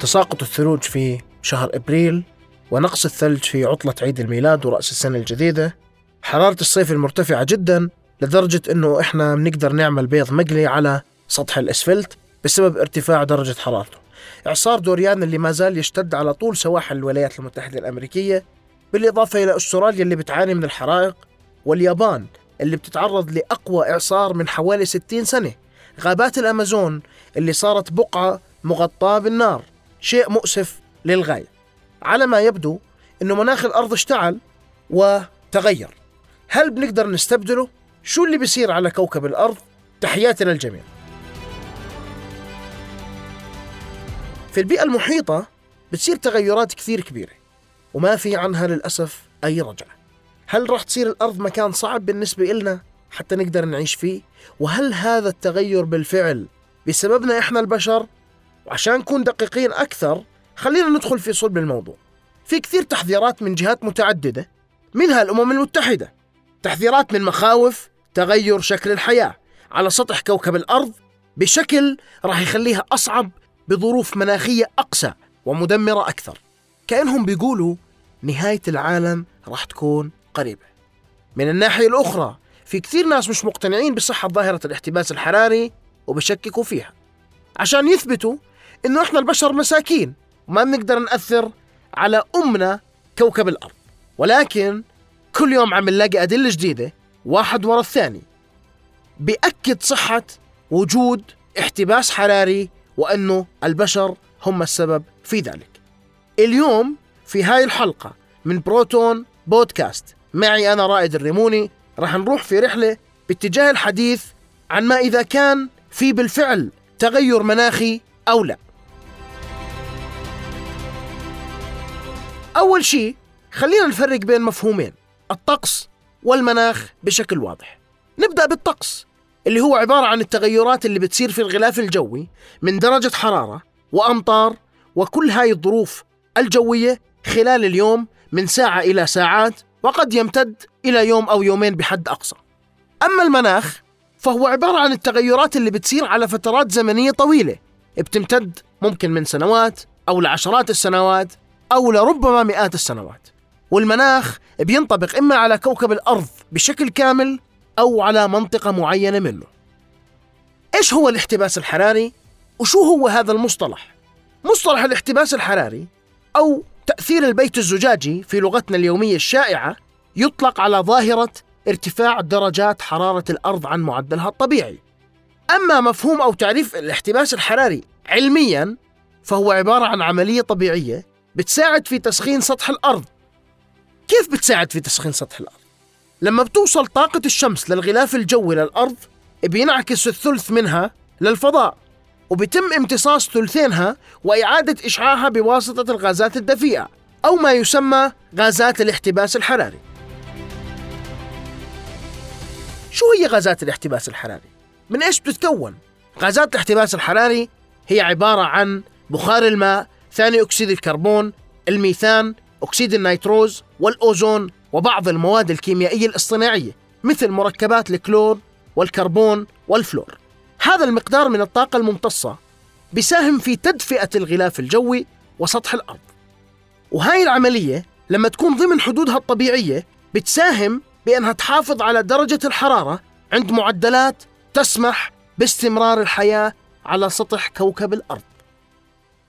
تساقط الثلوج في شهر إبريل ونقص الثلج في عطلة عيد الميلاد ورأس السنة الجديدة. حرارة الصيف المرتفعة جدا لدرجة إنه إحنا بنقدر نعمل بيض مقلي على سطح الأسفلت بسبب ارتفاع درجة حرارته. إعصار دوريان اللي ما زال يشتد على طول سواحل الولايات المتحدة الأمريكية بالإضافة إلى أستراليا اللي بتعاني من الحرائق واليابان اللي بتتعرض لأقوى إعصار من حوالي 60 سنة. غابات الأمازون اللي صارت بقعة مغطاة بالنار. شيء مؤسف للغاية على ما يبدو أنه مناخ الأرض اشتعل وتغير هل بنقدر نستبدله؟ شو اللي بيصير على كوكب الأرض؟ تحياتي للجميع في البيئة المحيطة بتصير تغيرات كثير كبيرة وما في عنها للأسف أي رجعة هل راح تصير الأرض مكان صعب بالنسبة إلنا حتى نقدر نعيش فيه؟ وهل هذا التغير بالفعل بسببنا إحنا البشر؟ وعشان نكون دقيقين أكثر خلينا ندخل في صلب الموضوع. في كثير تحذيرات من جهات متعددة منها الأمم المتحدة. تحذيرات من مخاوف تغير شكل الحياة. على سطح كوكب الأرض بشكل راح يخليها أصعب بظروف مناخية أقسى ومدمرة أكثر. كأنهم بيقولوا نهاية العالم راح تكون قريبة. من الناحية الأخرى في كثير ناس مش مقتنعين بصحة ظاهرة الاحتباس الحراري وبشككوا فيها. عشان يثبتوا إنه إحنا البشر مساكين وما بنقدر نأثر على أمنا كوكب الأرض. ولكن كل يوم عم نلاقي أدلة جديدة واحد ورا الثاني بأكد صحة وجود احتباس حراري وأنه البشر هم السبب في ذلك. اليوم في هاي الحلقة من بروتون بودكاست معي أنا رائد الريموني راح نروح في رحلة باتجاه الحديث عن ما إذا كان في بالفعل تغير مناخي أو لا. أول شيء خلينا نفرق بين مفهومين الطقس والمناخ بشكل واضح. نبدأ بالطقس اللي هو عبارة عن التغيرات اللي بتصير في الغلاف الجوي من درجة حرارة وأمطار وكل هاي الظروف الجوية خلال اليوم من ساعة إلى ساعات وقد يمتد إلى يوم أو يومين بحد أقصى. أما المناخ فهو عبارة عن التغيرات اللي بتصير على فترات زمنية طويلة بتمتد ممكن من سنوات أو لعشرات السنوات. أو لربما مئات السنوات والمناخ بينطبق إما على كوكب الأرض بشكل كامل أو على منطقة معينة منه إيش هو الاحتباس الحراري؟ وشو هو هذا المصطلح؟ مصطلح الاحتباس الحراري أو تأثير البيت الزجاجي في لغتنا اليومية الشائعة يطلق على ظاهرة ارتفاع درجات حرارة الأرض عن معدلها الطبيعي أما مفهوم أو تعريف الاحتباس الحراري علميا فهو عبارة عن عملية طبيعية بتساعد في تسخين سطح الأرض كيف بتساعد في تسخين سطح الأرض؟ لما بتوصل طاقة الشمس للغلاف الجوي للأرض بينعكس الثلث منها للفضاء وبيتم امتصاص ثلثينها وإعادة إشعاعها بواسطة الغازات الدفيئة أو ما يسمى غازات الاحتباس الحراري شو هي غازات الاحتباس الحراري؟ من إيش بتتكون؟ غازات الاحتباس الحراري هي عبارة عن بخار الماء ثاني أكسيد الكربون الميثان أكسيد النيتروز والأوزون وبعض المواد الكيميائية الاصطناعية مثل مركبات الكلور والكربون والفلور. هذا المقدار من الطاقة الممتصة بيساهم في تدفئة الغلاف الجوي وسطح الأرض. وهاي العملية لما تكون ضمن حدودها الطبيعية بتساهم بأنها تحافظ على درجة الحرارة عند معدلات تسمح باستمرار الحياة على سطح كوكب الأرض.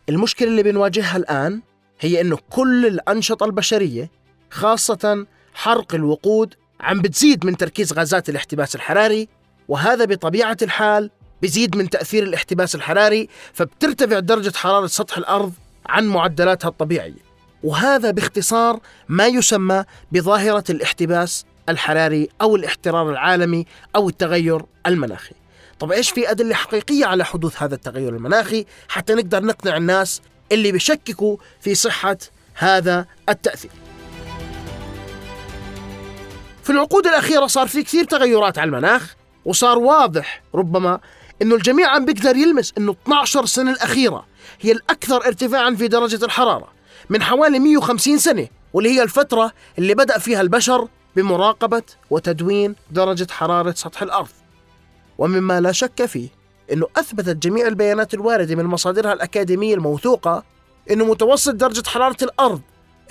المشكلة اللي بنواجهها الآن هي أنه كل الأنشطة البشرية خاصة حرق الوقود عم بتزيد من تركيز غازات الاحتباس الحراري وهذا بطبيعة الحال بزيد من تأثير الاحتباس الحراري فبترتفع درجة حرارة سطح الأرض عن معدلاتها الطبيعية. وهذا باختصار ما يسمى بظاهرة الاحتباس الحراري أو الاحترار العالمي أو التغير المناخي. طب إيش في أدلة حقيقية على حدوث هذا التغير المناخي حتى نقدر نقنع الناس اللي بيشككوا في صحة هذا التأثير؟ في العقود الأخيرة صار في كثير تغيرات على المناخ وصار واضح ربما إنه الجميع عم بيقدر يلمس إنه 12 سنة الأخيرة هي الأكثر ارتفاعا في درجة الحرارة من حوالي 150 سنة واللي هي الفترة اللي بدأ فيها البشر بمراقبة وتدوين درجة حرارة سطح الأرض. ومما لا شك فيه إنه أثبتت جميع البيانات الواردة من مصادرها الأكاديمية الموثوقة أنه متوسط درجة حرارة الأرض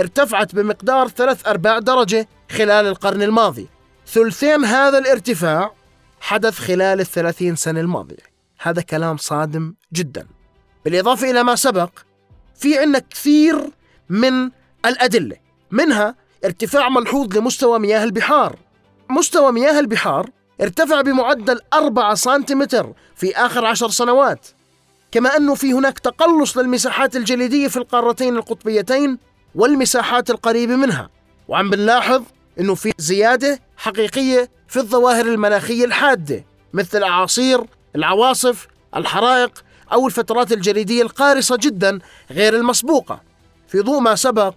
ارتفعت بمقدار ثلاث أرباع درجة خلال القرن الماضي. ثلثين هذا الارتفاع حدث خلال الثلاثين سنة الماضية. هذا كلام صادم جدا. بالإضافة إلى ما سبق في عندنا كثير من الأدلة منها ارتفاع ملحوظ لمستوى مياه البحار. مستوى مياه البحار ارتفع بمعدل 4 سنتيمتر في آخر عشر سنوات كما أنه في هناك تقلص للمساحات الجليدية في القارتين القطبيتين والمساحات القريبة منها. وعم بنلاحظ أنه في زيادة حقيقية في الظواهر المناخية الحادة مثل الأعاصير العواصف الحرائق أو الفترات الجليدية القارصة جدا غير المسبوقة. في ضوء ما سبق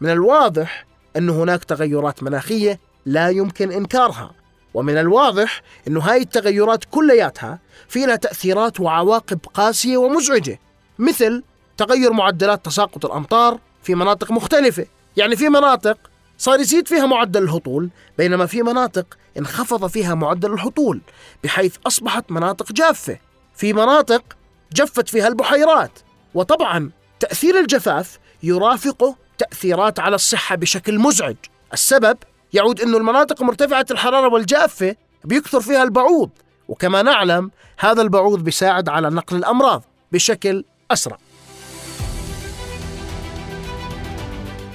من الواضح أن هناك تغيرات مناخية لا يمكن إنكارها. ومن الواضح أن هاي التغيرات كلياتها في لها تأثيرات وعواقب قاسية ومزعجة مثل تغير معدلات تساقط الأمطار في مناطق مختلفة. يعني في مناطق صار يزيد فيها معدل الهطول بينما في مناطق انخفض فيها معدل الهطول بحيث أصبحت مناطق جافة. في مناطق جفت فيها البحيرات وطبعا تأثير الجفاف يرافقه تأثيرات على الصحة بشكل مزعج. السبب يعود أن المناطق مرتفعة الحرارة والجافة بيكثر فيها البعوض. وكما نعلم هذا البعوض بيساعد على نقل الأمراض بشكل أسرع.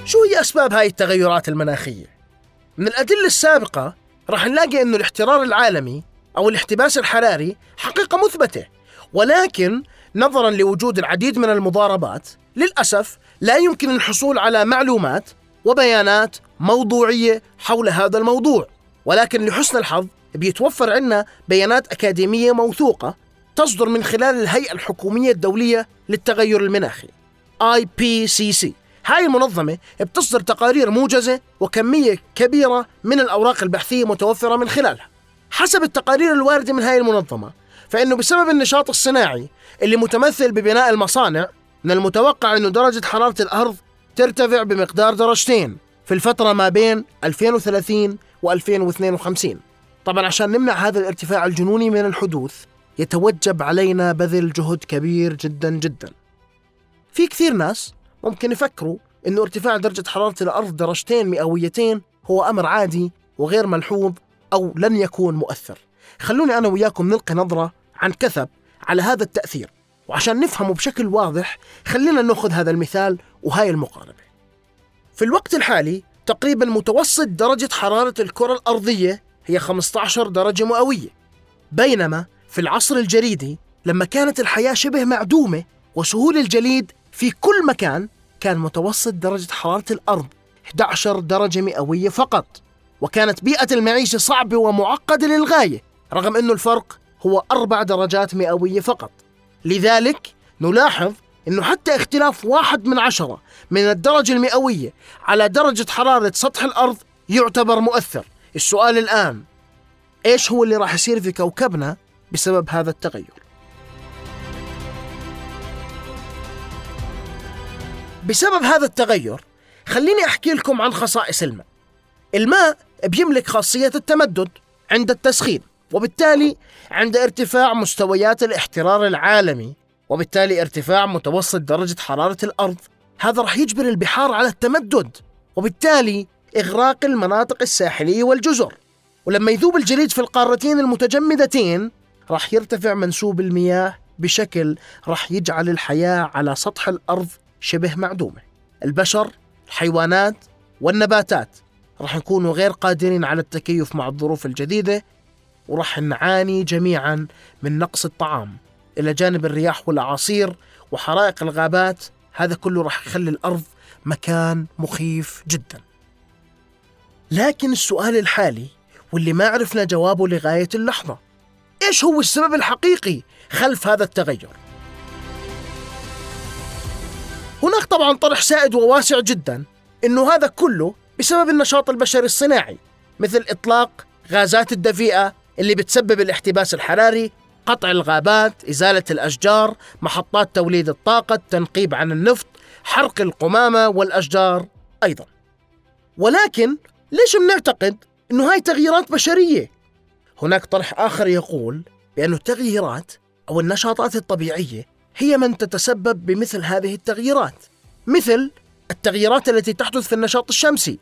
شو هي أسباب هاي التغيرات المناخية؟ من الأدلة السابقة رح نلاقي أنه الاحترار العالمي أو الاحتباس الحراري حقيقة مثبتة. ولكن نظرا لوجود العديد من المضاربات للأسف لا يمكن الحصول على معلومات وبيانات موضوعية حول هذا الموضوع. ولكن لحسن الحظ بيتوفر عندنا بيانات أكاديمية موثوقة تصدر من خلال الهيئة الحكومية الدولية للتغير المناخي IPCC هاي المنظمة بتصدر تقارير موجزة وكمية كبيرة من الأوراق البحثية متوفرة من خلالها. حسب التقارير الواردة من هاي المنظمة فإنه بسبب النشاط الصناعي اللي متمثل ببناء المصانع من المتوقع أنه درجة حرارة الأرض ترتفع بمقدار درجتين. في الفترة ما بين 2030 و 2052 طبعا عشان نمنع هذا الارتفاع الجنوني من الحدوث يتوجب علينا بذل جهد كبير جدا جدا. في كثير ناس ممكن يفكروا إنه ارتفاع درجة حرارة الأرض درجتين مئويتين هو أمر عادي وغير ملحوظ أو لن يكون مؤثر. خلوني أنا وياكم نلقي نظرة عن كثب على هذا التأثير. وعشان نفهمه بشكل واضح خلينا نأخذ هذا المثال وهاي المقاربة في الوقت الحالي تقريبا متوسط درجة حرارة الكرة الأرضية هي 15 درجة مئوية. بينما في العصر الجليدي لما كانت الحياة شبه معدومة وسهول الجليد في كل مكان كان متوسط درجة حرارة الأرض 11 درجة مئوية فقط. وكانت بيئة المعيشة صعبة ومعقدة للغاية رغم أنه الفرق هو أربع درجات مئوية فقط. لذلك نلاحظ أنه حتى اختلاف واحد من عشرة من الدرجة المئوية على درجة حرارة سطح الأرض يعتبر مؤثر. السؤال الآن إيش هو اللي راح يصير في كوكبنا بسبب هذا التغير؟ بسبب هذا التغير خليني أحكي لكم عن خصائص الماء. الماء بيملك خاصية التمدد عند التسخين وبالتالي عند ارتفاع مستويات الاحترار العالمي وبالتالي ارتفاع متوسط درجة حرارة الأرض. هذا راح يجبر البحار على التمدد وبالتالي إغراق المناطق الساحلية والجزر. ولما يذوب الجليد في القارتين المتجمدتين راح يرتفع منسوب المياه بشكل راح يجعل الحياة على سطح الأرض شبه معدومة. البشر الحيوانات والنباتات راح نكونوا غير قادرين على التكيف مع الظروف الجديدة وراح نعاني جميعا من نقص الطعام. إلى جانب الرياح والأعاصير وحرائق الغابات هذا كله راح يخلي الأرض مكان مخيف جدا لكن السؤال الحالي واللي ما عرفنا جوابه لغاية اللحظة إيش هو السبب الحقيقي خلف هذا التغير؟ هناك طبعا طرح سائد وواسع جدا إنه هذا كله بسبب النشاط البشري الصناعي مثل إطلاق غازات الدفيئة اللي بتسبب الاحتباس الحراري قطع الغابات إزالة الأشجار محطات توليد الطاقة التنقيب عن النفط حرق القمامة والأشجار أيضا. ولكن ليش بنعتقد إنه هاي تغييرات بشرية؟ هناك طرح آخر يقول بأن التغييرات أو النشاطات الطبيعية هي من تتسبب بمثل هذه التغييرات مثل التغييرات التي تحدث في النشاط الشمسي.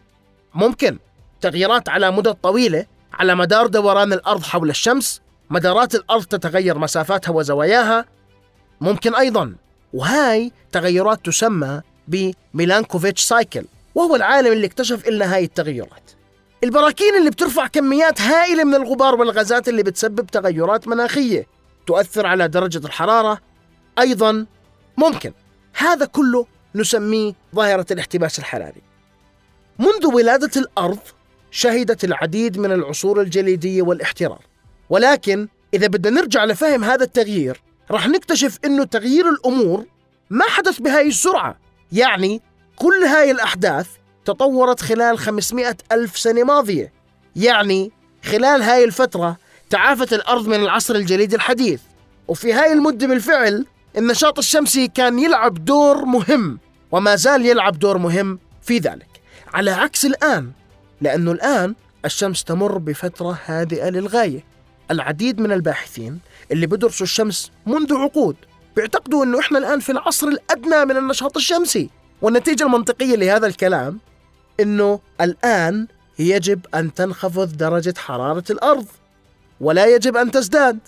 ممكن تغييرات على مدى طويلة على مدار دوران الأرض حول الشمس مدارات الأرض تتغير مسافاتها وزواياها. ممكن أيضا. وهاي تغيرات تسمى بميلانكوفيتش cycle وهو العالم اللي اكتشف لنا هاي التغيرات. البراكين اللي بترفع كميات هائلة من الغبار والغازات اللي بتسبب تغيرات مناخية تؤثر على درجة الحرارة. أيضا ممكن. هذا كله نسميه ظاهرة الاحتباس الحراري. منذ ولادة الأرض شهدت العديد من العصور الجليدية والاحترار. ولكن إذا بدنا نرجع لفهم هذا التغيير رح نكتشف أنه تغيير الأمور ما حدث بهاي السرعة. يعني كل هاي الأحداث تطورت خلال 500 ألف سنة ماضية. يعني خلال هاي الفترة تعافت الأرض من العصر الجليدي الحديث. وفي هاي المدة بالفعل النشاط الشمسي كان يلعب دور مهم وما زال يلعب دور مهم في ذلك. على عكس الآن لأنه الآن الشمس تمر بفترة هادئة للغاية. العديد من الباحثين اللي بدرسوا الشمس منذ عقود بيعتقدوا أنه إحنا الآن في العصر الأدنى من النشاط الشمسي. والنتيجة المنطقية لهذا الكلام أنه الآن يجب أن تنخفض درجة حرارة الأرض ولا يجب أن تزداد.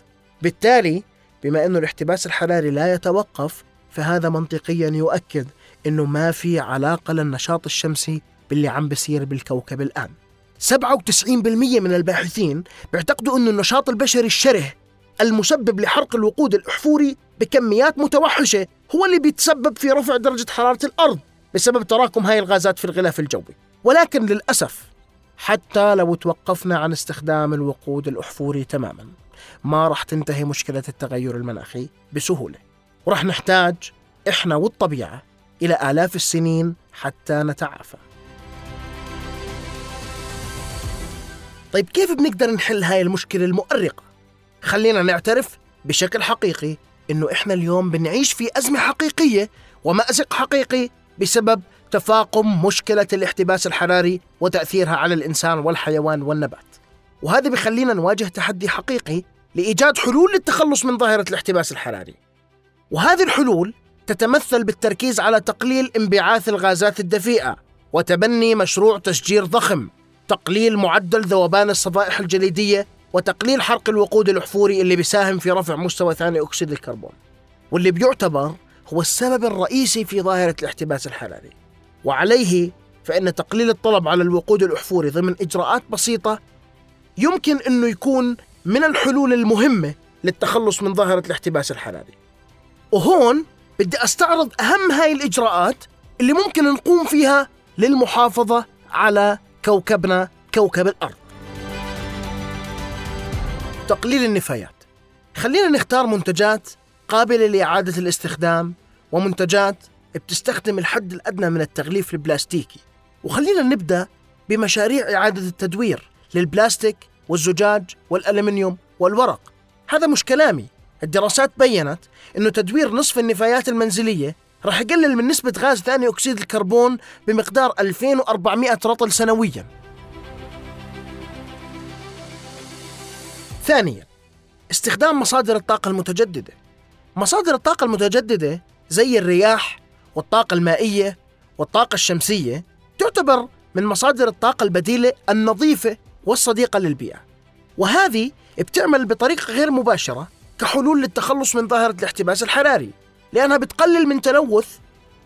بالتالي بما أنه الاحتباس الحراري لا يتوقف فهذا منطقيا يؤكد أنه ما في علاقة للنشاط الشمسي باللي عم بصير بالكوكب الآن. 97% من الباحثين بيعتقدوا أن النشاط البشري الشره المسبب لحرق الوقود الأحفوري بكميات متوحشة هو اللي بيتسبب في رفع درجة حرارة الأرض بسبب تراكم هاي الغازات في الغلاف الجوي. ولكن للأسف حتى لو توقفنا عن استخدام الوقود الأحفوري تماما ما راح تنتهي مشكلة التغير المناخي بسهولة. ورح نحتاج إحنا والطبيعة إلى آلاف السنين حتى نتعافى. طيب كيف بنقدر نحل هاي المشكلة المؤرقة؟ خلينا نعترف بشكل حقيقي إنه إحنا اليوم بنعيش في أزمة حقيقية ومأزق حقيقي بسبب تفاقم مشكلة الاحتباس الحراري وتأثيرها على الإنسان والحيوان والنبات وهذا بخلينا نواجه تحدي حقيقي لإيجاد حلول للتخلص من ظاهرة الاحتباس الحراري وهذه الحلول تتمثل بالتركيز على تقليل انبعاث الغازات الدفيئة وتبني مشروع تشجير ضخم تقليل معدل ذوبان الصفائح الجليدية وتقليل حرق الوقود الأحفوري اللي بيساهم في رفع مستوى ثاني أكسيد الكربون. واللي بيعتبر هو السبب الرئيسي في ظاهرة الاحتباس الحراري. وعليه فإن تقليل الطلب على الوقود الأحفوري ضمن إجراءات بسيطة يمكن أنه يكون من الحلول المهمة للتخلص من ظاهرة الاحتباس الحراري. وهون بدي أستعرض أهم هاي الإجراءات اللي ممكن نقوم فيها للمحافظة على كوكبنا كوكب الأرض. تقليل النفايات. خلينا نختار منتجات قابلة لإعادة الاستخدام ومنتجات بتستخدم الحد الأدنى من التغليف البلاستيكي. وخلينا نبدأ بمشاريع إعادة التدوير للبلاستيك والزجاج والألمنيوم والورق. هذا مش كلامي. الدراسات بينت أنه تدوير نصف النفايات المنزلية راح يقلل من نسبة غاز ثاني أكسيد الكربون بمقدار 2400 رطل سنويا. ثانيا استخدام مصادر الطاقة المتجددة. مصادر الطاقة المتجددة زي الرياح والطاقة المائية والطاقة الشمسية تعتبر من مصادر الطاقة البديلة النظيفة والصديقة للبيئة. وهذه بتعمل بطريقة غير مباشرة كحلول للتخلص من ظاهرة الاحتباس الحراري. لأنها بتقلل من تلوث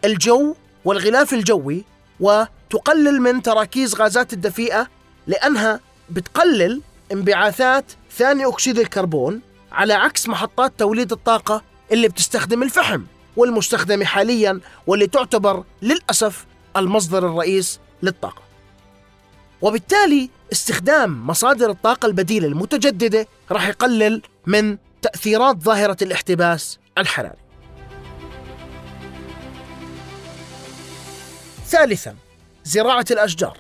الجو والغلاف الجوي وتقلل من تراكيز غازات الدفيئة لأنها بتقلل انبعاثات ثاني أكسيد الكربون على عكس محطات توليد الطاقة اللي بتستخدم الفحم والمستخدمة حاليا واللي تعتبر للأسف المصدر الرئيس للطاقة. وبالتالي استخدام مصادر الطاقة البديلة المتجددة راح يقلل من تأثيرات ظاهرة الاحتباس الحراري. ثالثا زراعة الأشجار.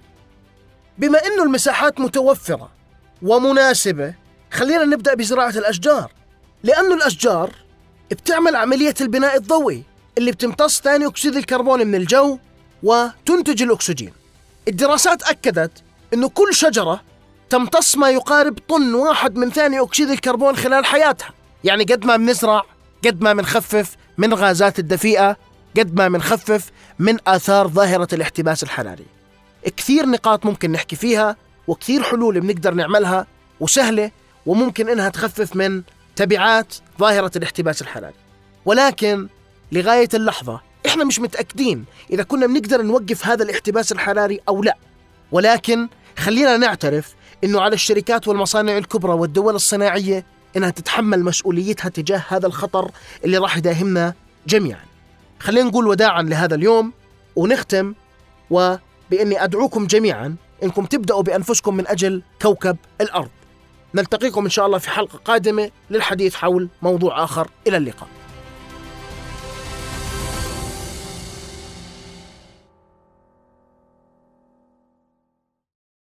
بما أن المساحات متوفرة ومناسبة خلينا نبدأ بزراعة الأشجار. لأن الأشجار بتعمل عملية البناء الضوئي اللي بتمتص ثاني أكسيد الكربون من الجو وتنتج الأكسجين. الدراسات أكدت أنه كل شجرة تمتص ما يقارب طن واحد من ثاني أكسيد الكربون خلال حياتها. يعني قد ما بنزرع قد ما بنخفف من غازات الدفيئة قد ما بنخفف من آثار ظاهرة الاحتباس الحراري. كثير نقاط ممكن نحكي فيها وكثير حلول بنقدر نعملها وسهلة وممكن إنها تخفف من تبعات ظاهرة الاحتباس الحراري. ولكن لغاية اللحظة إحنا مش متأكدين إذا كنا بنقدر نوقف هذا الاحتباس الحراري أو لا. ولكن خلينا نعترف إنه على الشركات والمصانع الكبرى والدول الصناعية إنها تتحمل مسؤوليتها تجاه هذا الخطر اللي راح يداهمنا جميعا. خلينا نقول وداعا لهذا اليوم ونختم وبإني أدعوكم جميعا إنكم تبدأوا بأنفسكم من أجل كوكب الأرض. نلتقيكم إن شاء الله في حلقة قادمة للحديث حول موضوع آخر. إلى اللقاء.